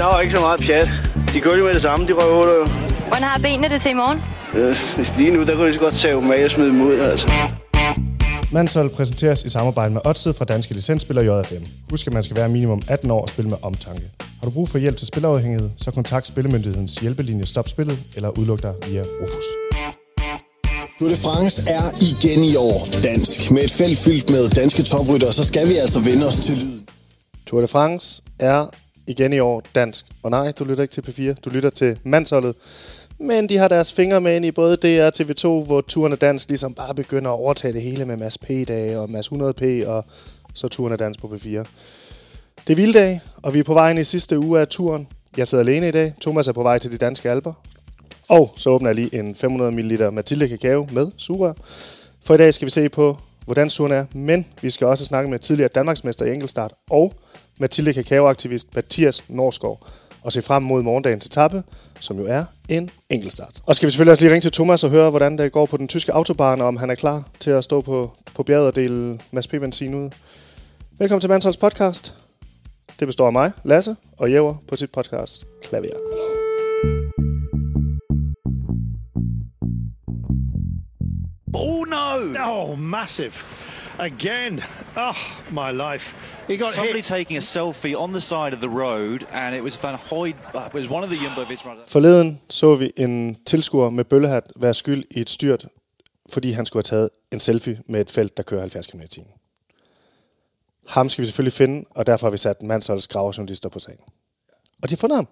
Der var ikke så meget pjat. De kører jo med det samme, de røvhuller jo. Hvordan har benene det til i morgen? Øh, lige nu, der kunne de så godt tage dem af og smide dem ud, altså. Mansol præsenteres i samarbejde med Odset fra Danske Licensspiller JFM. Husk, at man skal være minimum 18 år og spille med omtanke. Har du brug for hjælp til spilafhængighed, så kontakt Spillemyndighedens hjælpelinje Stop Spillet eller udluk dig via Rufus. Tour de France er igen i år dansk. Med et felt fyldt med danske toprytter, så skal vi altså vende os til lyden. Tour de France er igen i år dansk. Og nej, du lytter ikke til P4, du lytter til Mansholdet. Men de har deres fingre med ind i både DR og TV2, hvor Turen er Dans ligesom bare begynder at overtage det hele med Mads P-dage og Mads 100P, og så Turen er Dans på P4. Det er vilddag, og vi er på vej ind i sidste uge af turen. Jeg sidder alene i dag. Thomas er på vej til de danske alber. Og så åbner jeg lige en 500 ml Mathilde Kakao med sugerør. For i dag skal vi se på, hvordan turen er, men vi skal også snakke med tidligere Danmarksmester i enkeltstart og Mathilde Kakao-aktivist Mathias Norsgaard og se frem mod morgendagens etape, som jo er en enkeltstart. Og skal vi selvfølgelig også lige ringe til Thomas og høre, hvordan det går på den tyske autobahn, og om han er klar til at stå på, på bjerget og dele Mads P. benzin ud. Velkommen til Mansholds podcast. Det består af mig, Lasse, og Jæver på sit podcast Klavier. Oh! Oh, massive. Again. Oh, my life. He got Somebody hit. taking a selfie on the side of the road, and it was Van Hoyd. Uh, it was one of the Jumbo Visma. Forleden så vi en tilskuer med bøllehat være skyld i et styrt, fordi han skulle have taget en selfie med et felt, der kører 70 km i timen. Ham skal vi selvfølgelig finde, og derfor har vi sat mandsholds gravejournalister på sagen. Og de har fundet ham.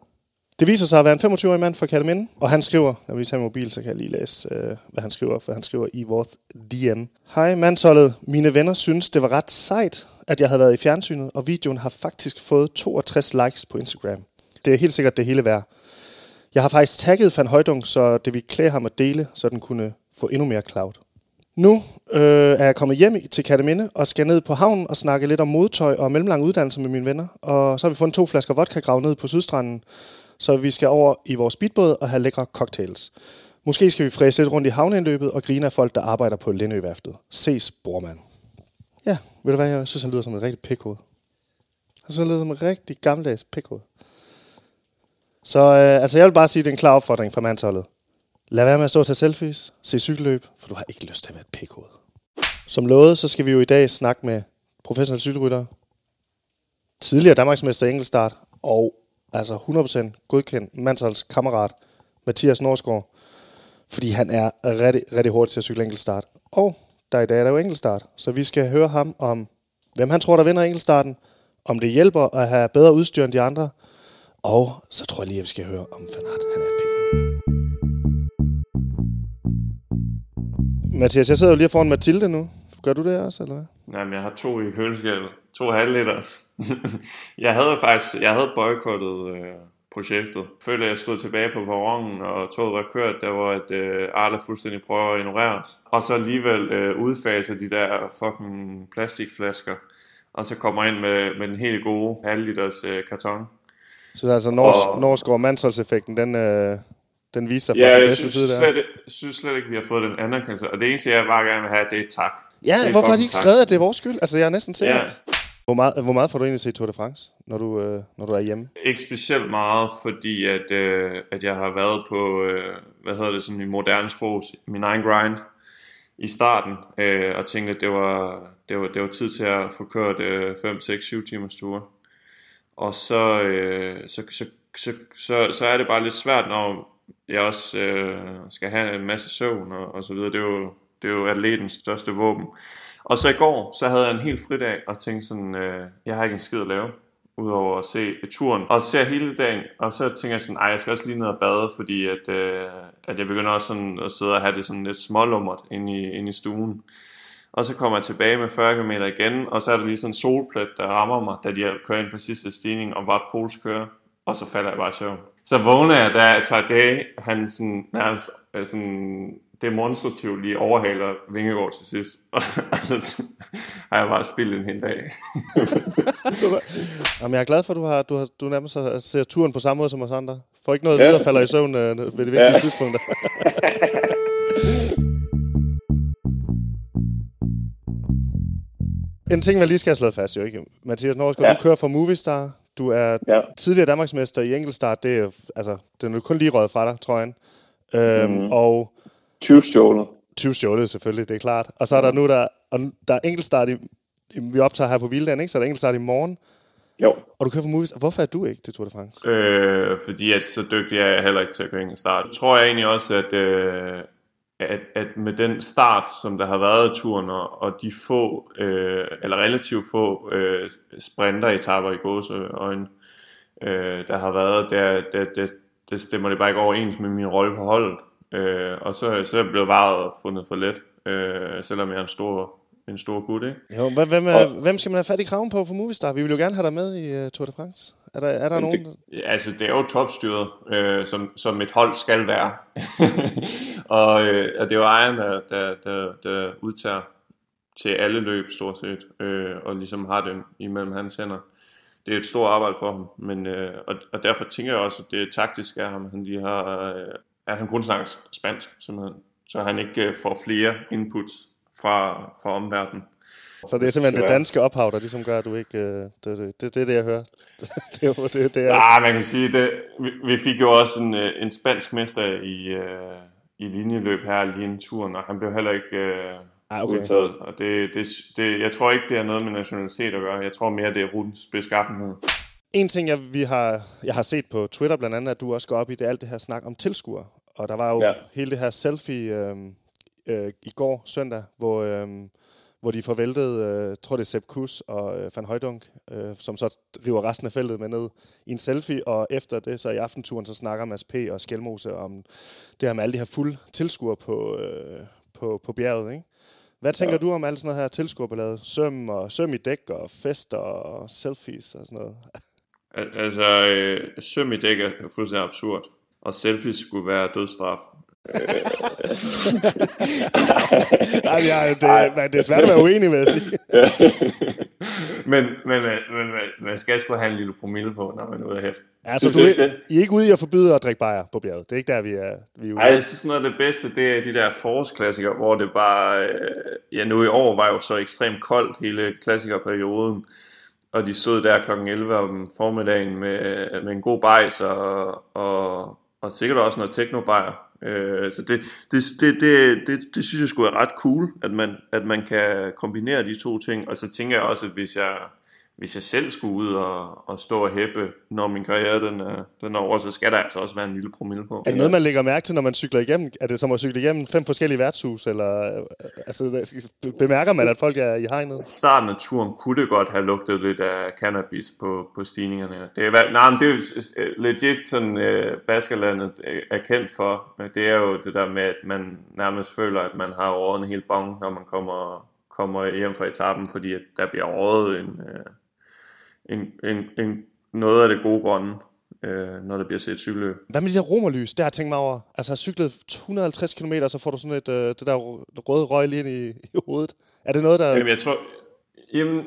Det viser sig at være en 25-årig mand fra Kataminde, og han skriver, når vi tager mobil, så kan jeg lige læse, øh, hvad han skriver, for han skriver i vores DM. Hej mandsholdet, mine venner synes, det var ret sejt, at jeg havde været i fjernsynet, og videoen har faktisk fået 62 likes på Instagram. Det er helt sikkert det hele værd. Jeg har faktisk tagget Van Højdung, så det ville klæde ham at dele, så den kunne få endnu mere cloud. Nu øh, er jeg kommet hjem til Kataminde og skal ned på havnen og snakke lidt om modtøj og mellemlang uddannelse med mine venner. Og så har vi fundet to flasker vodka gravet ned på Sydstranden, så vi skal over i vores speedbåd og have lækre cocktails. Måske skal vi fræse lidt rundt i havneindløbet og grine af folk, der arbejder på Lindøværftet. Ses, brormand. Ja, ved du hvad, jeg synes, han lyder som en rigtig pikhoved. Han synes, han lyder som en rigtig gammeldags pikhoved. Så øh, altså, jeg vil bare sige, at det er en klar opfordring fra mandsholdet. Lad være med at stå og tage selfies, se cykelløb, for du har ikke lyst til at være et pikhoved. Som lovet, så skal vi jo i dag snakke med professionelle cykelryttere, tidligere Danmarksmester i enkeltstart, og altså 100% godkendt Mansals kammerat, Mathias Norsgaard, fordi han er rigtig, rigtig hurtig til at cykle enkeltstart. Og der i dag er der jo enkeltstart, så vi skal høre ham om, hvem han tror, der vinder enkeltstarten, om det hjælper at have bedre udstyr end de andre, og så tror jeg lige, at vi skal høre om Fanart. Han er et. Mathias, jeg sidder jo lige foran Mathilde nu. Gør du det også, eller hvad? Jamen, jeg har to i køleskabet. To halvliters. jeg havde faktisk, jeg havde boykottet øh, projektet. Følte, at jeg stod tilbage på perronen, og toget var kørt, der var et øh, Arla fuldstændig prøver at ignorere os. Og så alligevel øh, udfase de der fucking plastikflasker. Og så kommer jeg ind med, med den helt gode halvliters øh, karton. Så er altså Nors, Og- Norsgaard mandsholdseffekten, den, øh, den viser sig fra Ja, sin jeg bedste synes, side der. slet, synes slet ikke, vi har fået den anerkendelse. Og det eneste, jeg bare gerne vil have, det er tak. Ja, hvorfor har de ikke skrevet, at det er vores skyld? Altså, jeg er næsten sikker. Ja. Hvor, meget, hvor meget får du egentlig set Tour de France, når du, øh, når du er hjemme? Ikke specielt meget, fordi at, øh, at jeg har været på, øh, hvad hedder det sådan i moderne sprog, min egen grind i starten, øh, og tænkte, at det var, det, var, det var tid til at få kørt øh, 5, 6, 7 timers ture. Og så, øh, så, så, så, så, så er det bare lidt svært, når jeg også øh, skal have en masse søvn og, og så videre. Det er, jo, det er jo atletens største våben. Og så i går, så havde jeg en helt fridag og tænkte sådan, øh, jeg har ikke en skid at lave udover at se turen. Og så ser hele dagen, og så tænker jeg sådan, ej, jeg skal også lige ned og bade, fordi at, øh, at jeg begynder også sådan at sidde og have det sådan lidt smålummert inde i, inde i stuen. Og så kommer jeg tilbage med 40 km igen, og så er der lige sådan en solplet, der rammer mig, da de har kørt ind på sidste stigning, og var Pols kører, og så falder jeg bare i søvn. Så vågner jeg, da Tadej, han sådan, nærmest øh, sådan, demonstrativt lige overhaler Vingegaard til sidst. Og så har jeg bare spillet en hel dag. Jamen, jeg er glad for, at du, har, du, har, du nærmest har- ser turen på samme måde som os andre. Får ikke noget ja. videre falder i søvn øh, ved det vigtige ja. tidspunkter. en ting, man lige skal have slået fast, jo ikke? Mathias Norsgaard, ja. du kører for Movistar. Du er Ja. tidligere Danmarksmester i enkeltstart. Det er, altså, den er kun lige røget fra dig, tror jeg. Øhm, Mhm. Og 20 stjålet. 20 stjålet selvfølgelig, det er klart. Og så er der nu, der, og der er enkeltstart i, vi optager her på Vilddagen, ikke? Så er der enkeltstart i morgen. Jo. Og du kører for Movistar. Hvorfor er du ikke til Tour de France? Øh, fordi at så dygtig er jeg heller ikke til at køre enkeltstart. start. Tror jeg egentlig også, at, øh, at, at med den start, som der har været i turen, og, og de få, øh, eller relativt få øh, sprinteretapper i gåseøjne, øh, der har været, der, der, der, der stemmer det bare ikke overens med min rolle på holdet. Øh, og så, så er jeg blevet varet fundet for let, øh, selvom jeg er en stor, en stor gut, ikke? Jo, hvem, er, hvem skal man have fat i kraven på for Movistar? Vi vil jo gerne have dig med i uh, Tour de France. Er der, er der nogen? Ja, altså, det er jo topstyret, øh, som, som et hold skal være. og, øh, og det er jo ejeren, der, der, der, der udtager til alle løb, stort set, øh, og ligesom har dem imellem hans hænder. Det er et stort arbejde for ham, men, øh, og, og derfor tænker jeg også, at det er taktisk af ham, han lige har, øh, at han kun snakker spansk, simpelthen, så han ikke øh, får flere inputs fra, fra omverdenen. Så det er simpelthen det danske ophav, der ligesom gør, at du ikke... Uh, det, det, det, det er det, jeg hører. det er det, det er... Ja, man kan sige, det, vi, vi fik jo også en, øh, en spansk mester i, øh, i linjeløb her lige en turen, og han blev heller ikke øh, Ah, okay. udtaget. Og det, det, det, jeg tror ikke, det er noget med nationalitet at gøre. Jeg tror mere, det er rutens beskaffenhed. En ting, jeg, vi har, jeg har set på Twitter blandt andet, at du også går op i, det er alt det her snak om tilskuer. Og der var jo ja. Hele det her selfie øh, øh, i går søndag, hvor, øh, hvor de forvæltede, øh, tror det er Sepp Kuss og øh, Van Højdunk, øh, som så river resten af feltet med ned i en selfie. Og efter det, så i aftenturen, så snakker Mads P. og Skelmose om det her med alle de her fuld tilskuere på, øh, på, på bjerget, ikke? Hvad tænker ja. du om alt sådan noget her tilskuerballade? Søm og søm i dæk og fester og selfies og sådan noget? Al- Altså, øh, søm i dæk er fuldstændig absurd. Og selfies skulle være dødsstraf. Nej, ja, det, men det er svært at være uenig med at sige. men, men, men, men man skal sgu have en lille promille på, når man er ude af hæft. Altså, du, er, I er ikke ude i at forbyde at drikke bajer på bjerget. Det er ikke der, vi er, vi er ude. Ej, jeg synes noget af det bedste, det er de der forårsklassikere, hvor det bare, øh, ja nu i år var jo så ekstremt koldt hele klassikerperioden, og de stod der kl. 11 om formiddagen med, med en god bajs og, og, og sikkert også noget teknobajer. Øh, så det, det, det, det, det, det synes jeg skulle er ret cool, at man, at man kan kombinere de to ting. Og så tænker jeg også, at hvis jeg, hvis jeg selv skulle ud og, og stå og hæppe, når min karriere den er, den er over, så skal der altså også være en lille promille på. Er det noget, man lægger mærke til, når man cykler igennem? Er det som at cykle igennem fem forskellige værtshus? Eller, øh, altså, bemærker man, at folk er i hegnet? I starten af turen kunne det godt have lugtet lidt af cannabis på, på stigningerne. Det er, nej, men det er jo øh, legit sådan, øh, Baskerlandet øh, er kendt for. Det er jo det der med, at man nærmest føler, at man har rådet en hel bong, når man kommer, kommer hjem fra etappen, fordi at der bliver rådet en, øh, en, en, en, noget af det gode grønne, øh, når der bliver set cykelløb. Hvad med de der romerlys? Det har jeg tænkt mig over. Altså, jeg har cyklet 150 km, så får du sådan et, øh, det der røde røg lige ind i, i hovedet. Er det noget, der... Jamen, jeg tror, jamen,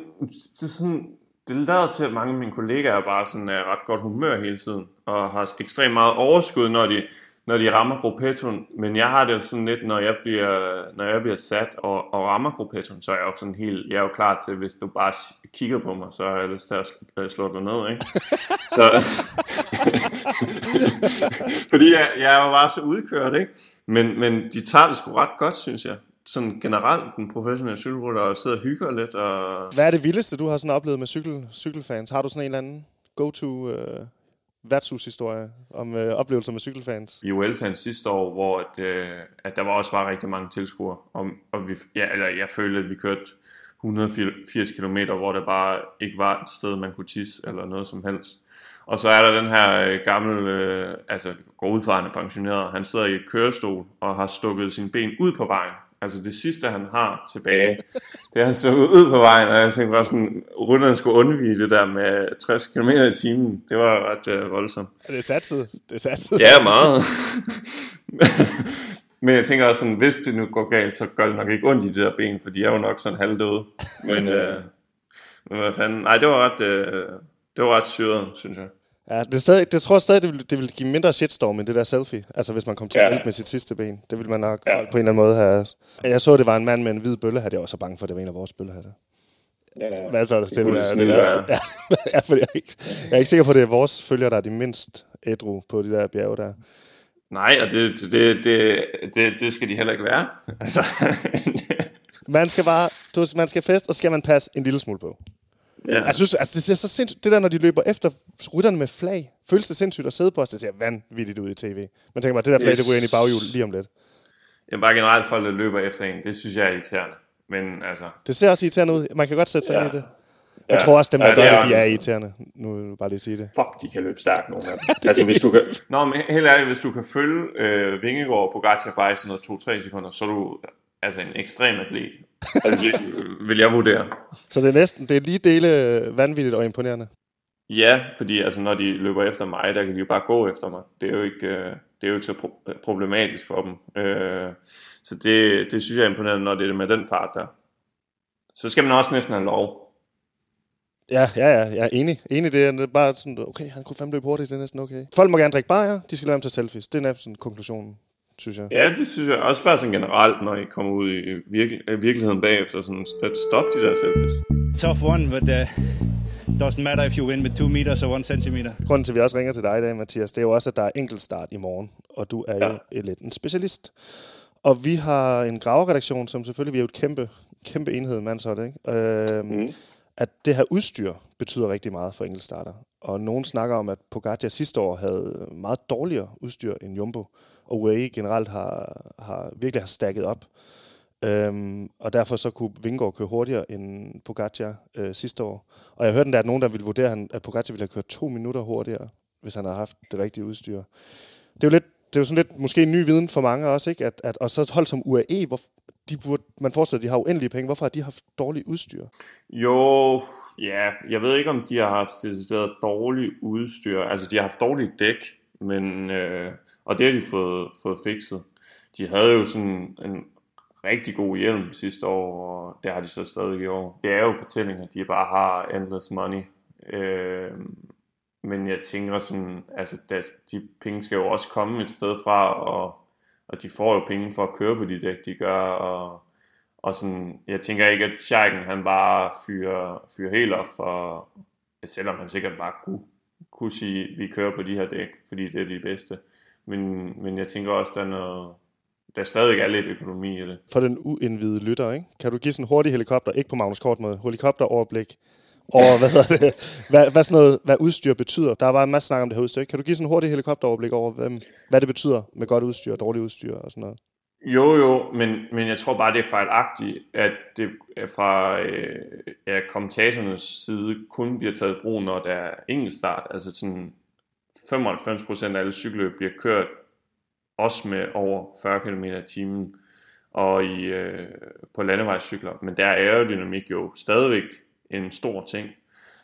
det, er sådan, det lader til, at mange af mine kollegaer bare sådan er ret godt humør hele tiden, og har ekstremt meget overskud, når de, når de rammer gruppettoen. Men jeg har det jo sådan lidt, når jeg bliver, når jeg bliver sat og, og rammer gruppettoen, så er jeg jo sådan helt, jeg er jo klar til, hvis du bare kigger på mig, så har jeg lyst til at slå, slå dig ned, ikke? så, fordi jeg, jeg er jo bare så udkørt, ikke? Men, men de tager det sgu ret godt, synes jeg. Sådan generelt, den professionelle cykelrytter, og sidder og hygger lidt. Og... Hvad er det vildeste, du har sådan oplevet med cykel, cykelfans? Har du sådan en eller anden go-to øh, værtshushistorie om øh, oplevelser med cykelfans? I UL-fans sidste år, hvor at, øh, at der var også var rigtig mange tilskuere. Og, og vi, ja, eller jeg følte, at vi kørte 180 km, hvor der bare ikke var et sted, man kunne tisse eller noget som helst. Og så er der den her øh, gamle, øh, altså går udfarende pensioneret, han sidder i et kørestol og har stukket sine ben ud på vejen. Altså det sidste, han har tilbage, det er han stukket ud på vejen, og jeg tænkte bare sådan, rytteren skulle undvige det der med 60 km i timen. Det var ret øh, voldsomt. Er det satset? Det er satset. Ja, meget. Men jeg tænker også sådan, hvis det nu går galt, så gør det nok ikke ondt i de der ben, for de er jo nok sådan halvdøde. Men, øh, men hvad fanden, nej, det var ret, øh, det var ret syret, synes jeg. Ja, det, er stadig, det tror jeg stadig, det vil, det vil give mindre shitstorm end det der selfie. Altså hvis man kom til Ja. at med sit sidste ben. Det vil man nok Ja. ja. på en eller anden måde have. Jeg så, det var en mand med en hvid bøllehat. Jeg var så bange for, at det var en af vores bøllehatte. Hvad så er det Det det det værste. være. Ja, ja, for jeg, er ikke, jeg er ikke sikker på, at det er vores følgere, der er de mindst ædru på de der bjerge der. Nej, og det, det, det, det, det skal de heller ikke være. Altså, Man skal bare, du, man skal fest, og skal man passe en lille smule på. Ja. Jeg synes, altså, det ser så sindssygt, det der, når de løber efter rytterne med flag, føles det sindssygt at sidde på os, det ser vanvittigt ud i tv. Man tænker bare, det der flag, Yes. det ryger ind i baghjul lige om lidt. Jamen, bare generelt folk, der løber efter en, det synes jeg er irriterende. Men altså, Det ser også irriterende ud. Man kan godt sætte sig Ja. ind i det. Jeg Ja. tror også, dem, der Ja, gør det er det, de er irriterende. Nu vil jeg bare lige sige det. fuck, de kan løbe stærkt, nogle af dem. altså, hvis du kan... Nå, men helt ærligt, hvis du kan følge øh, Vingegaard og Pogacar bare i sådan noget 2-3 sekunder, så er du altså en ekstrem atlet. Altså, vil jeg vurdere. Så det er næsten, det er lige dele øh, vanvittigt og imponerende. Ja, fordi altså, når de løber efter mig, der kan de jo bare gå efter mig. Det er jo ikke, øh, det er jo ikke så pro- problematisk for dem. Øh, så det, det synes jeg er imponerende, når det er med den fart der. Så skal man også næsten have lov. Ja, ja, ja, jeg er enig. Enig, det er, det bare sådan, okay, han kunne fandme løbe hurtigt, det er næsten okay. Folk må gerne drikke bajer, de skal lade dem tage selfies. Det er næsten konklusionen, synes jeg. Ja, det synes jeg også bare sådan generelt, når I kommer ud i virke, øh, virkeligheden bagefter, sådan at stoppe de der selfies. tough one, but uh, doesn't matter if you win with two meters or one centimeter. Grunden til, at vi også ringer til dig i dag, Mathias, det er jo også, at der er enkeltstart i morgen, og du er jo Ja. ja. lidt en specialist. Og vi har en graveredaktion, som selvfølgelig, vi er jo et kæmpe, kæmpe enhed, mandshold, ikke? Øhm, mm. At det her udstyr betyder rigtig meget for enkeltstarter. Og nogen snakker om, at Pogacar sidste år havde meget dårligere udstyr end Jumbo, og UAE generelt har, har virkelig har stakket op. Øhm, og derfor så kunne Vingård køre hurtigere end Pogacar øh, sidste år. Og jeg hørte endda, at nogen, der ville vurdere, han- at Pogacar ville have kørt to minutter hurtigere, hvis han havde haft det rigtige udstyr. Det er jo, lidt, det er jo sådan lidt måske en ny viden for mange også, ikke? At, at, og så et hold som UAE, hvor de burde, man forestiller, at de har uendelige penge. Hvorfor har de haft dårligt udstyr? Jo, ja, jeg ved ikke, om de har haft decideret dårligt udstyr. Altså, de har haft dårligt dæk, men, øh, og det har de fået, fået fikset. De havde jo sådan en rigtig god hjelm sidste år, og det har de så stadig i år. Det er jo fortællinger, de bare har endless money. Øh, men jeg tænker sådan, altså der, de penge skal jo også komme et sted fra, og, og de får jo penge for at køre på de dæk, de gør, og, og sådan, jeg tænker ikke, at Scheiken, han bare fyrer, fyrer helt op for, selvom han sikkert bare kunne, kunne sige, at vi kører på de her dæk, fordi det er de bedste. Men, men jeg tænker også, der er, noget, der stadig er lidt økonomi i det. For den uindvidede lytter, ikke? Kan du give sådan en hurtig helikopter, ikke på Magnus Kort måde, helikopteroverblik over, hvad, hedder det, hvad, hvad, sådan noget, hvad udstyr betyder. Der var en masse snak om det her udstyr. Kan du give sådan en hurtig helikopteroverblik over, hvad, hvad det betyder med godt udstyr og dårligt udstyr og sådan noget? Jo, jo, men, men jeg tror bare, det er fejlagtigt, at det fra øh, ja, kommentatorernes side kun bliver taget brug, når der er enkeltstart. Altså sådan 95% af alle cykler bliver kørt også med over 40 km i timen og i, øh, på landevejscykler. Men der er aerodynamik jo stadigvæk en stor ting.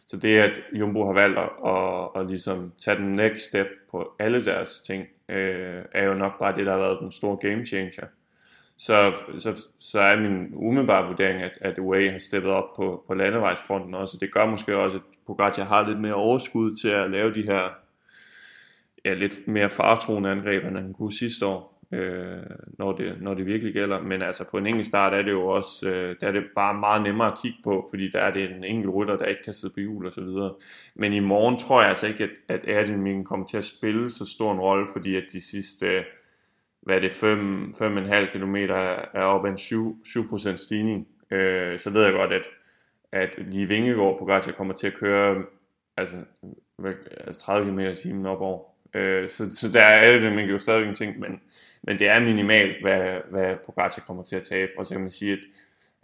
Så det, at Jumbo har valgt at, at, at ligesom tage den next step på alle deres ting, øh, er jo nok bare det, der har været den store game changer. Så, så, så er min umiddelbare vurdering, at, at UAE har steppet op på, på landevejsfronten også. Det gør måske også, at Pogacar har lidt mere overskud til at lave de her ja, lidt mere fartroende angreb, end han kunne sidste år, øh, når, det, når det virkelig gælder. Men altså på en enkelt start er det jo også, øh, der er det bare meget nemmere at kigge på, fordi der er det en enkelt rytter, der ikke kan sidde på hjul og så videre. Men i morgen tror jeg altså ikke, at, at aerodynamikken kommer til at spille så stor en rolle, fordi at de sidste, øh, hvad er det, 5,5 km er op ad en 7, 7% stigning. Øh, så ved jeg godt, at, at lige Vingegaard på Pogacar kommer til at køre altså, altså 30 km i timen op over. Øh, så, så der er det jo stadigvæk en ting, men, men det er minimalt, hvad, hvad Pogacar kommer til at tabe. Og så kan man sige, at,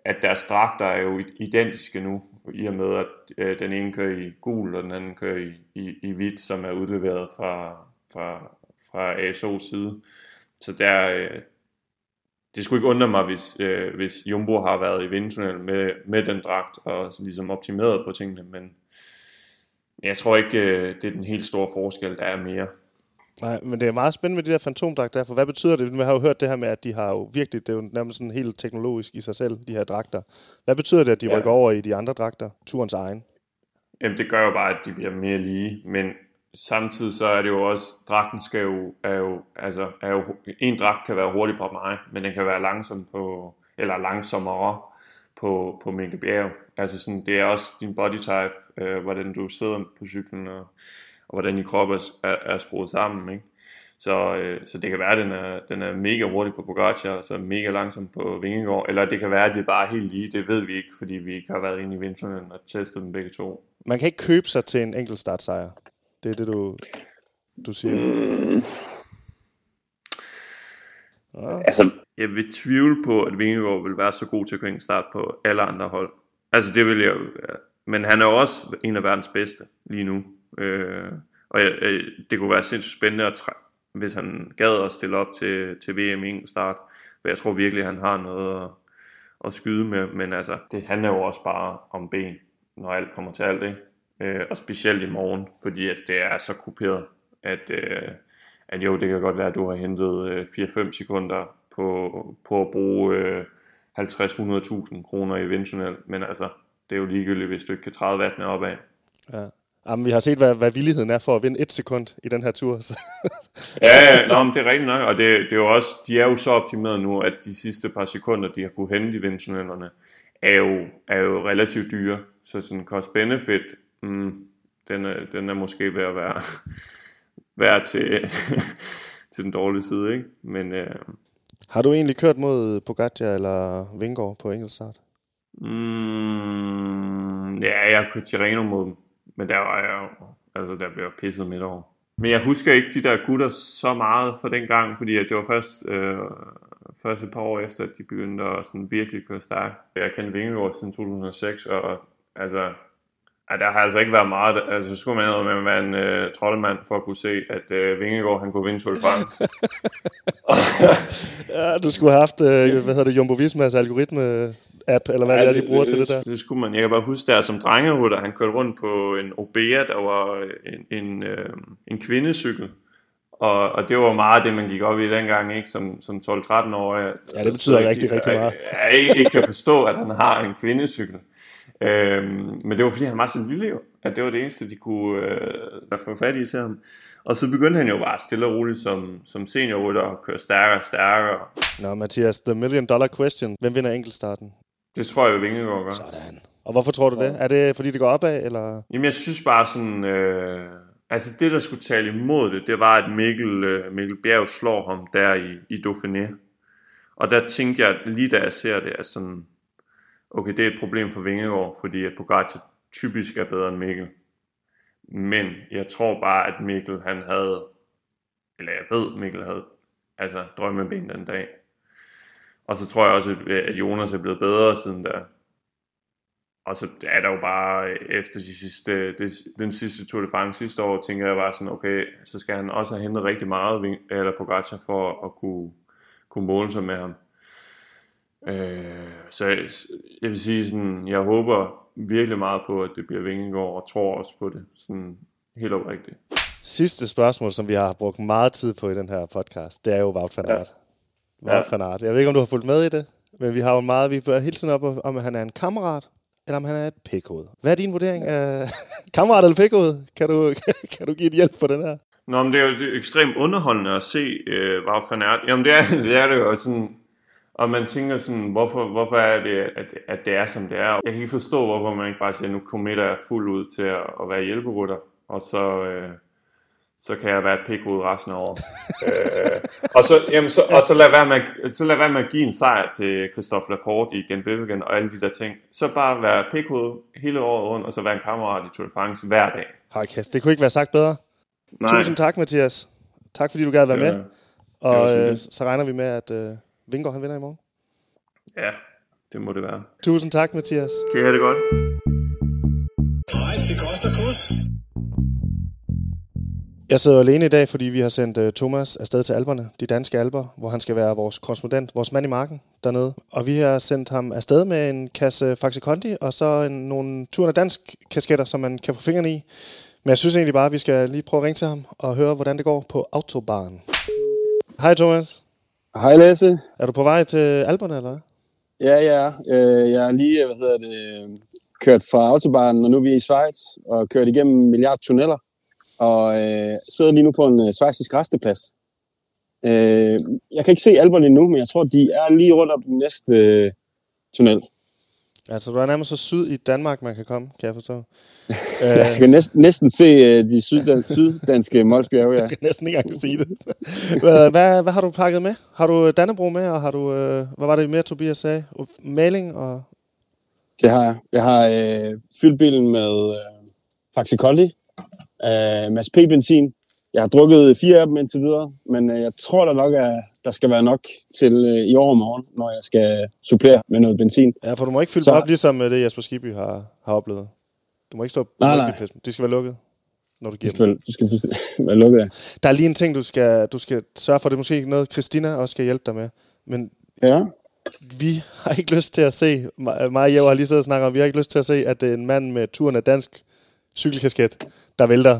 at deres dragter er jo identiske nu, i og med, at øh, den ene kører i gul, og den anden kører i, i, i hvidt, som er udleveret fra, fra, fra ASO's side. Så der, øh, det skulle ikke undre mig, hvis, øh, hvis Jumbo har været i vindtunnel med, med den dragt, og så ligesom optimeret på tingene, men jeg tror ikke, øh, det er den helt store forskel, der er mere. Nej, men det er meget spændende med de der fantomdragter, for hvad betyder det? Vi har jo hørt det her med, at de har jo virkelig, det er jo nærmest sådan helt teknologisk i sig selv, de her dragter. Hvad betyder det, at de Ja. rykker over i de andre dragter, turens egen? Jamen, det gør jo bare, at de bliver mere lige, men samtidig så er det jo også, dragten skal jo, er jo, altså, er jo, en dragt kan være hurtig på mig, men den kan være langsom på, eller langsommere på, på Mikkel Bjerg. Altså sådan, det er også din body type, øh, hvordan du sidder på cyklen, og, og hvordan din krop er, er, er skruet sammen, ikke? Så, øh, så det kan være, at den er, den er mega hurtig på Pogacar, og så mega langsom på Vingegaard, eller det kan være, at det er bare helt lige, det ved vi ikke, fordi vi ikke har været inde i vinteren og testet dem begge to. Man kan ikke købe sig til en enkelt startsejr. Det er det, du, du siger. Mm. Ja. Altså, jeg vil tvivle på, at Vingegaard vil være så god til at køre start på alle andre hold. Altså det vil jeg ja. Men han er jo også en af verdens bedste lige nu. Øh, og jeg, øh, det kunne være sindssygt spændende, at hvis han gad at stille op til, til VM i start. For jeg tror virkelig, at han har noget at, at skyde med. Men altså, det handler jo også bare om ben, når alt kommer til alt. Ikke? Øh, og specielt i morgen, fordi at det er så kuperet, at, øh, at jo, det kan godt være, at du har hentet øh, 4-5 sekunder på, på at bruge øh, 50-100.000 kroner i eventuelt, men altså, det er jo ligegyldigt, hvis du ikke kan træde vandet opad. Ja. Jamen, vi har set, hvad, hvad villigheden er for at vinde et sekund i den her tur. Så. ja, ja nå, men det er rigtigt nok, og det, det er jo også, de er jo så optimeret nu, at de sidste par sekunder, de har kunne hente i vindtunnelerne, er jo, er jo relativt dyre. Så sådan cost-benefit, mm, den, er, den er måske ved at være, være til, til den dårlige side, ikke? Men, øh, har du egentlig kørt mod Pogacar eller Vingård på enkeltstart? Mm, ja, jeg har kørt Tirreno mod dem. Men der var jeg jo, altså der blev pisset midt over. Men jeg husker ikke de der gutter så meget fra den gang, fordi det var først, øh, først et par år efter, at de begyndte at sådan virkelig køre stærkt. Jeg kendte Vingegaard siden 2006, og altså, Ja, der har altså ikke været meget, altså så skulle man med at være en øh, troldmand for at kunne se, at øh, Vingegaard han kunne vinde Tour de France. ja, du skulle have haft, øh, hvad hedder det, Jumbo Vismas algoritme app, eller hvad ja, det er, de bruger det, til det der? Det skulle man. Jeg kan bare huske der som drengerutter, han kørte rundt på en Obea, der var en, en, øh, en kvindecykel. Og, og det var meget det, man gik op i dengang, ikke? Som, som 12-13-årig. Ja, det betyder rigtig, rigtig meget. Jeg, jeg, ikke kan forstå, at han har en kvindecykel. Øhm, men det var fordi han var så lille jo, at det var det eneste de kunne øh, der få fat i til ham. Og så begyndte han jo bare stille og roligt som, som seniorrytter at køre stærkere og stærkere. Nå Mathias, the million dollar question. Hvem vinder enkeltstarten? Det tror jeg jo Vingegaard gør. Sådan. Og hvorfor tror du det? Er det fordi det går opad, eller? Jamen jeg synes bare sådan, øh, altså det der skulle tale imod det, det var at Mikkel, øh, Mikkel Bjerg slår ham der i, i Dauphiné. Og der tænkte jeg, lige da jeg ser det, at sådan, okay, det er et problem for Vingegaard, fordi at Pogacar typisk er bedre end Mikkel. Men jeg tror bare, at Mikkel han havde, eller jeg ved, Mikkel havde altså drømmeben den dag. Og så tror jeg også, at Jonas er blevet bedre siden da. Og så er der jo bare øh, efter de sidste, det, den sidste Tour de France sidste år, tænker jeg bare sådan, okay, så skal han også have hentet rigtig meget eller Pogacar for at kunne, kunne måle sig med ham. Øh, så jeg vil sige sådan, jeg håber virkelig meget på, at det bliver Vingegaard, og tror også på det, sådan helt oprigtigt. Sidste spørgsmål, som vi har brugt meget tid på i den her podcast, det er jo Wout van Aert. Ja. Wout van Aert. Jeg ved ikke, om du har fulgt med i det, men vi har jo meget, vi bør hele tiden op, om han er en kammerat, eller om han er et pikhoved. Hvad er din vurdering af kammerat eller pikhoved? Kan du, kan du give et hjælp på den her? Nå, men det er jo det er ekstremt underholdende at se uh, Wout van Aert. Jamen, det er det, er det jo sådan og man tænker sådan, hvorfor, hvorfor er det, at, at det er, som det er. Jeg kan ikke forstå, hvorfor man ikke bare siger, nu committer jeg fuld ud til at, at være hjælperutter, og så, øh, så kan jeg være et pikhoved resten af året. øh, og, så, jamen, så, og så lad, være med, så lad være med at give en sejr til Christophe Laporte i Genbøvigen og alle de der ting. Så bare være pikhoved hele året rundt, og så være en kammerat i Tour de France hver dag. Hold kæft, det kunne ikke være sagt bedre. Nej. Tusind tak, Mathias. Tak fordi du gad være med. Og øh, så regner vi med, at... Øh, Vingård, han vinder i morgen? Ja, det må det være. Tusind tak, Mathias. Kan I have det godt? Nej, det koster kus. Jeg sidder alene i dag, fordi vi har sendt uh, Thomas afsted til Alperne, de danske alper, hvor han skal være vores korrespondent, vores mand i marken dernede. Og vi har sendt ham afsted med en kasse Faxe Kondi, og så en, nogle turen af dansk kasketter, som man kan få fingrene i. Men jeg synes egentlig bare, at vi skal lige prøve at ringe til ham og høre, hvordan det går på Autobahn. Hej Thomas. Hej Lasse. Er du på vej til Alberne, eller Ja, ja. Øh, jeg er lige, hvad hedder det, kørt fra autobahnen, og nu er vi i Schweiz, og kørt igennem milliard tunneller, og øh, sidder lige nu på en øh, schweizisk resteplads. Øh, jeg kan ikke se Alberne nu, men jeg tror, de er lige rundt om den næste øh, tunnel. Altså, du er nærmest så syd i Danmark, man kan komme, kan jeg forstå. Jeg kan næsten, næsten se øh, de syddan, syddanske Molsbjerge, ja. Jeg kan næsten ikke engang sige det. hvad, hvad, hvad har du pakket med? Har du Dannebro med, og har du, øh, hvad var det mere, Tobias sagde? Maling og... Det har jeg. Jeg har øh, fyldt bilen med øh, Faxi øh, Mads P-benzin. Jeg har drukket fire af dem indtil videre, men øh, jeg tror da nok, at der skal være nok til øh, i overmorgen, når jeg skal supplere med noget benzin. Ja, for du må ikke fylde Så- op, ligesom øh, det Jesper Skibby har, har oplevet. Du må ikke stå Nej, nej. mælkepisten. De skal være lukket, når du Du giver dem. skal, du skal være lukket af. Der er lige en ting, du skal, du skal sørge for. Det er måske ikke noget, Christina også skal hjælpe dig med. Men Ja. vi har ikke lyst til at se, mig og Jeppe har lige siddet og snakket om, vi har ikke lyst til at se, at det en mand med turen af dansk cykelkasket, der vælter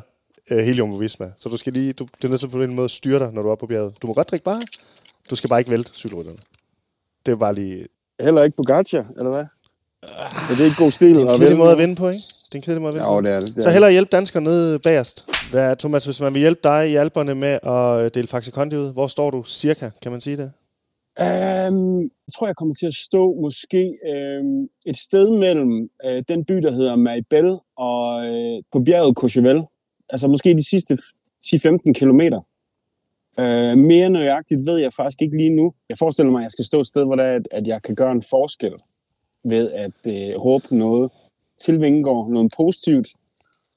øh, hele Jumbo Visma. Så du skal lige, du, det er nødt til på en måde at styre dig, når du er på bjerget. Du må godt drikke bare. Du skal bare ikke vælte cykelrytterne. Det er bare lige... Heller ikke Pogacar, eller hvad? Er det ikke god stil? Det er en kedelig måde at vinde på, ikke? Det er en kedelig måde at vinde Jo, på. det er det. det er Så det. hellere hjælpe danskere nede bagerst. Hvad, Thomas, hvis man vil hjælpe dig i alberne med at øh, dele Faxe Kondi ud, hvor står du cirka? Kan man sige det? Um, jeg tror, jeg kommer til at stå måske um, et sted mellem uh, den by, der hedder Maribel, og uh, på bjerget Courchevel. Altså måske de sidste 10-15 kilometer. Uh, mere nøjagtigt ved jeg faktisk ikke lige nu. Jeg forestiller mig, at jeg skal stå et sted, hvor der er, at, at jeg kan gøre en forskel ved at uh, råbe noget til Vingegaard, noget positivt,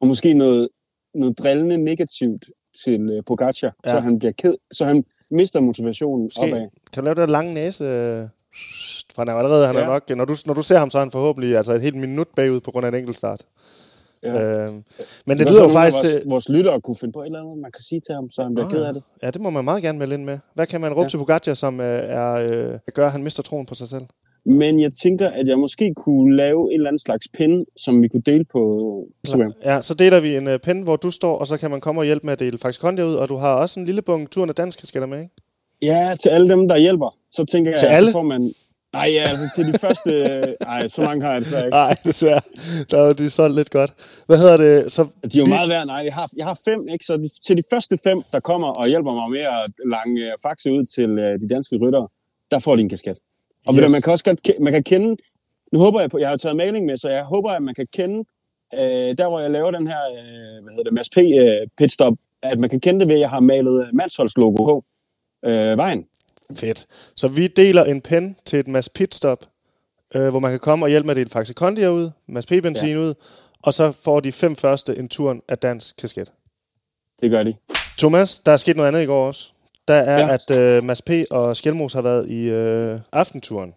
og måske noget, noget drillende negativt til uh, Pogacar, ja. så han bliver ked, så han mister motivationen Måske. opad. Kan du lave den lange næse? øh, For han er allerede, han er Ja. nok, når du, når du ser ham, så er han forhåbentlig altså et helt minut bagud på grund af en enkelt start. Ja. Øhm, men det så lyder jo faktisk vores, til... vores lyttere kunne finde på et eller andet, man kan sige til ham, så han bliver Ah, ked af det. Ja, det må man meget gerne melde ind med. Hvad kan man råbe ja. til Pogacar, som øh, er, øh, gør, at han mister troen på sig selv? Men jeg tænker, at jeg måske kunne lave en eller anden slags pin, som vi kunne dele på Instagram. Ja, så deler vi en øh, pen, hvor du står, og så kan man komme og hjælpe med at dele faktisk Kondi ud, og du har også en lille bunke turen af dansk kasketter med, ikke? Ja, til alle dem, der hjælper. Så tænker jeg, Til at alle? så får man... Nej, ja, altså til de første... Nej, så mange har jeg desværre ikke. Nej, desværre. Der er jo de solgt lidt godt. Hvad hedder det? Så De er jo vi- meget værd. Nej, jeg har, jeg har fem, ikke? Så de, til de første fem, der kommer og hjælper mig med at lange faxe ud til øh, de danske ryttere, der får de en kasket. Og yes. Man kan også godt man kan kende... Nu håber jeg på... Jeg har taget maling med, så jeg håber, at man kan kende... Øh, der, hvor jeg laver den her, øh, hvad hedder det, Mads P. Øh, pitstop, at man kan kende det ved, at jeg har malet øh, Mansholds-logo på øh, vejen. Fedt. Så vi deler en pen til et Mads Pitstop, øh, hvor man kan komme og hjælpe med at dele Faxe Kondi ud, Mads P-benzin ja. ud, og så får de fem første en turen af dansk kasket. Det gør de. Thomas, der er sket noget andet i går også. Der er, Ja. at øh, Mads P. og Skelmos har været i øh, aftenturen.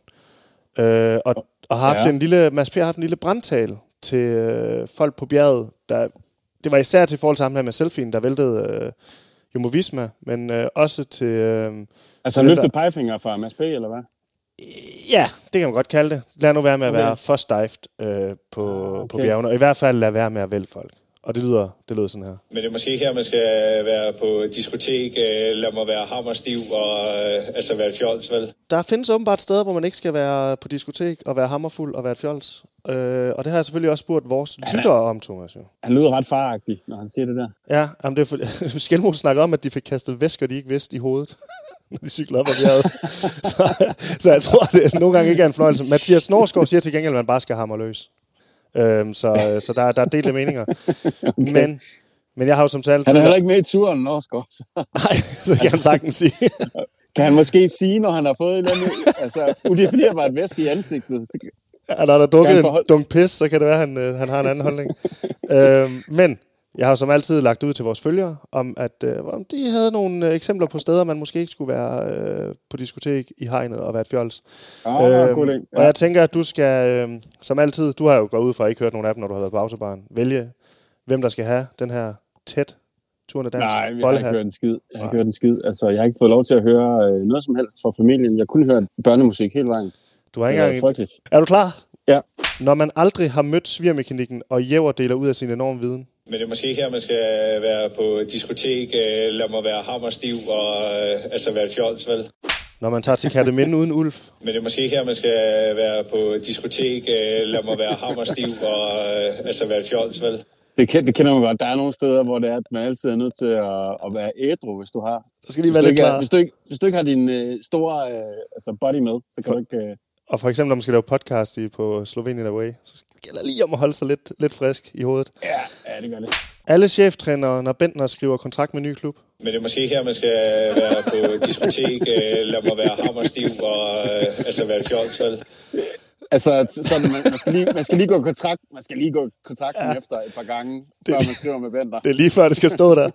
Øh, og, og har haft Ja. en lille, Mads P. har haft en lille brandtal til øh, folk på bjerget. Der, det var især til forhold til ham her med selfien, der væltede øh, Jumbo Visma, men øh, også til... Øh, Altså løftet der- pegefinger fra Mads P., eller hvad? Ja, det kan man godt kalde det. Lad nu være med at Okay. være for stejft øh, på, Ah, okay. på bjergene, og i hvert fald lad være med at vælge folk. Og det lyder, det lyder sådan her. Men det er måske her, man skal være på diskotek, øh, lad mig være hammerstiv og øh, altså være fjols, vel? Der findes åbenbart steder, hvor man ikke skal være på diskotek og være hammerfuld og være et fjols. Øh, og det har jeg selvfølgelig også spurgt vores lyttere om, Thomas. Jo. Han lyder ret faragtig, når han siger det der. Ja, jamen det er for, Skelmo snakker om, at de fik kastet væsker, de ikke vidste i hovedet, når de cyklede op ad bjerget. så, så jeg tror, det nogle gange ikke er en fornøjelse. Mathias Norsgaard siger til gengæld, at man bare skal hamre løs. Øhm, så, så der, der er delte meninger. okay. Men, men jeg har jo som sagt Han er heller ikke med i turen, Norsgaard. Så Nej, så kan han sagtens sige. kan han måske sige, når han har fået en eller altså, udefinerbart væske i ansigtet. Så, Ja, når der er dukket en dunk pis, så kan det være, at han, øh, han har en anden holdning. øhm, men jeg har som altid lagt ud til vores følgere, om at øh, om de havde nogle øh, eksempler på steder, man måske ikke skulle være øh, på diskotek i hegnet og være et fjols. ah, god idé. Øhm, Og jeg tænker, at du skal, øh, som altid, du har jo gået ud fra at ikke hørt nogen af dem, når du har været på autobahn, vælge, hvem der skal have den her tæt turende dansk Nej, jeg har ikke hørt en skid. Jeg har ikke hørt en skid. Altså, jeg har ikke fået lov til at høre øh, noget som helst fra familien. Jeg kunne høre børnemusik hele vejen. Du har ikke engang... Er du klar? Ja. Når man aldrig har mødt svirmekanikken, og jæver deler ud af sin enorme viden, Men det er måske her, man skal være på diskotek, øh, lad mig være hammerstiv og øh, altså være fjols, vel? når man tager til Katteminde uden Ulf, Men det er måske her, man skal være på diskotek, øh, lad mig være hammerstiv og øh, altså være fjols, vel? Det, det kender man godt. Der er nogle steder, hvor det er, at man altid er nødt til at, at være ædru, hvis du har. så skal de Hvis være lidt ikke, klar. hvis, du ikke, hvis du ikke har din øh, store øh, altså body med, så kan du ikke... Øh, Og for eksempel, når man skal lave podcast i på Slovenian Away, så gælder lige om at holde sig lidt, lidt frisk i hovedet. Ja, ja, det gør det. Alle cheftrænere, når Bentner skriver kontrakt med ny klub. Men det er måske her, man skal være på diskotek, øh, lad mig være hammerstiv og øh, altså være fjols, vel? Altså, så man, man, skal lige, man skal lige gå kontrakt, man skal lige gå kontrakten ja. efter et par gange, før man skriver med Bender. Det er lige før, det skal stå der.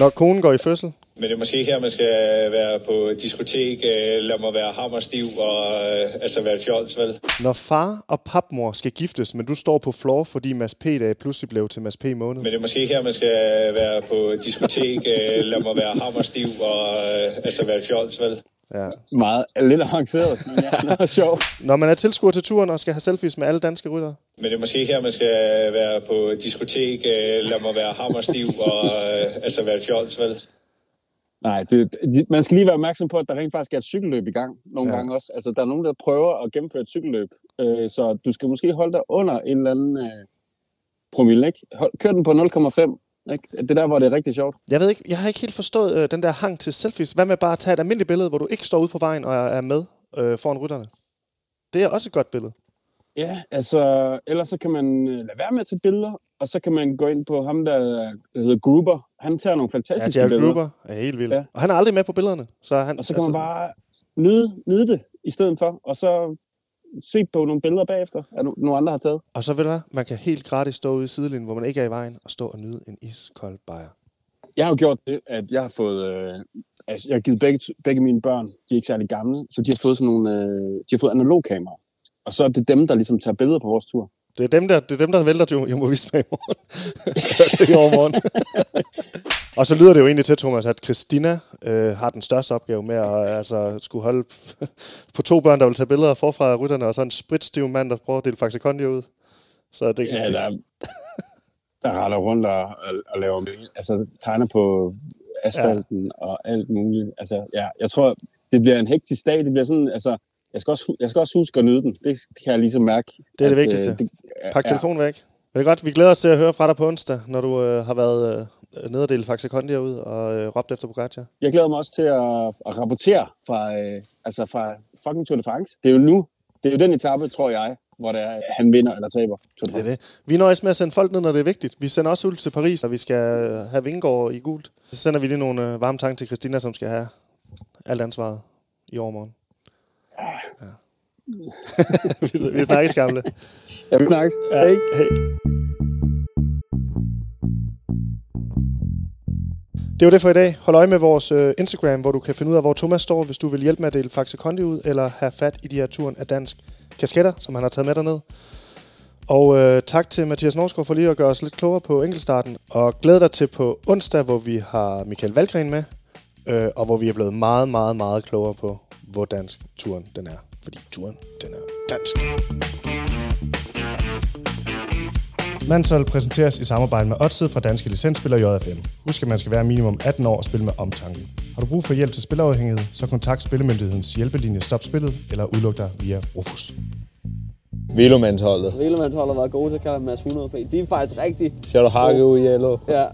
Når konen går i fødsel. Men det er måske her, man skal være på diskotek, øh, lad mig være hammerstiv og øh, altså være fjols, vel? Når far og papmor skal giftes, men du står på floor, fordi Mads P. dag pludselig blev til Mads P. måned. Men det er måske her, man skal være på diskotek, øh, lad mig være hammerstiv og øh, altså være fjols, vel? Ja. Meget lidt avanceret, men ja, det er sjovt. Når man er tilskuer til turen og skal have selfies med alle danske rytter. Men det er måske her, man skal være på diskotek, øh, lad mig være hammerstiv og øh, altså være fjols, vel? Nej, det, de, man skal lige være opmærksom på, at der rent faktisk er et cykelløb i gang nogle Ja. ja. gange også. Altså, der er nogen, der prøver at gennemføre et cykelløb, øh, så du skal måske holde dig under en eller anden øh, promille, ikke? Hold, kør den på 0,5, ikke? Det er der, hvor det er rigtig sjovt. Jeg ved ikke, jeg har ikke helt forstået øh, den der hang til selfies. Hvad med bare at tage et almindeligt billede, hvor du ikke står ude på vejen og er med øh, foran rytterne? Det er også et godt billede. Ja, altså, ellers så kan man øh, lade være med at tage billeder, og så kan man gå ind på ham, der, der hedder Gruber. Han tager nogle Ja, fantastiske billeder. Gruber er helt vildt. Ja. Ja. Og han er aldrig med på billederne. Så han, Og så kan altså... man bare nyde, nyde det i stedet for, og så se på nogle billeder bagefter, at no- nogle andre har taget. Og så ved du hvad, man kan helt gratis stå ude i sidelinjen, hvor man ikke er i vejen, og stå og nyde en iskold bajer. Jeg har jo gjort det, at jeg har fået... Øh, altså, jeg har givet begge, begge mine børn, de er ikke særlig gamle, så de har fået sådan nogle... Øh, de har fået analogkameraer. Og så er det dem, der ligesom tager billeder på vores tur. Det er dem, der, det er dem, der vælter jo, jo må vise mig i morgen. Så det i overmorgen. og så lyder det jo egentlig til, Thomas, at Christina øh, har den største opgave med at altså, skulle holde på to børn, der vil tage billeder forfra af rytterne, og så en spritstiv mand, der prøver at dele Kondi ud. Så det, Ja, det, der, der retter rundt og, og, og laver altså, tegner på asfalten ja. og alt muligt. Altså, ja, jeg tror, det bliver en hektisk dag. Det bliver sådan, altså, jeg skal, også, jeg skal også huske at nyde den. Det kan jeg ligesom mærke. det er det at, vigtigste. øh, det, Pak telefonen væk. Det er godt, vi glæder os til at høre fra dig på onsdag, når du øh, har været øh, nede og dele Faxe Kondi ud og øh, råbt efter Pogacar. Jeg glæder mig også til at, at rapportere fra, øh, altså fra fucking Tour de France. Det er jo nu, det er jo den etape, tror jeg, hvor det er, han vinder eller taber Det er det. Vi nøjes med at sende folk ned, når det er vigtigt. Vi sender også ud til Paris, og vi skal øh, have Vingård i gult. Så sender vi lige nogle øh, varme tanker til Christina, som skal have alt ansvaret i overmorgen. Ja. vi, vi snakkes, gamle. Jeg vil snakkes. Ja. Hej. Hej. Det var det for i dag. Hold øje med vores øh, Instagram, hvor du kan finde ud af, hvor Thomas står, hvis du vil hjælpe med at dele Faxe Kondi ud, eller have fat i de her turen af dansk kasketter, som han har taget med derned. Og øh, tak til Mathias Norsgaard for lige at gøre os lidt klogere på enkeltstarten. Og glæd dig til på onsdag, hvor vi har Michael Valgren med, øh, og hvor vi er blevet meget, meget, meget klogere på, hvor dansk turen den er. Fordi turen, den er dansk. Mansol præsenteres i samarbejde med Odset fra Danske Licensspiller JFM. Husk, at man skal være minimum 18 år og spille med omtanke. Har du brug for hjælp til spilafhængighed, så kontakt Spillemyndighedens hjælpelinje Stop Spillet eller udluk dig via Rufus. Velomandsholdet. Velomandsholdet var gode til at kalde Mads 100 p. De er faktisk rigtig Ser du hakke ud i yellow? Ja,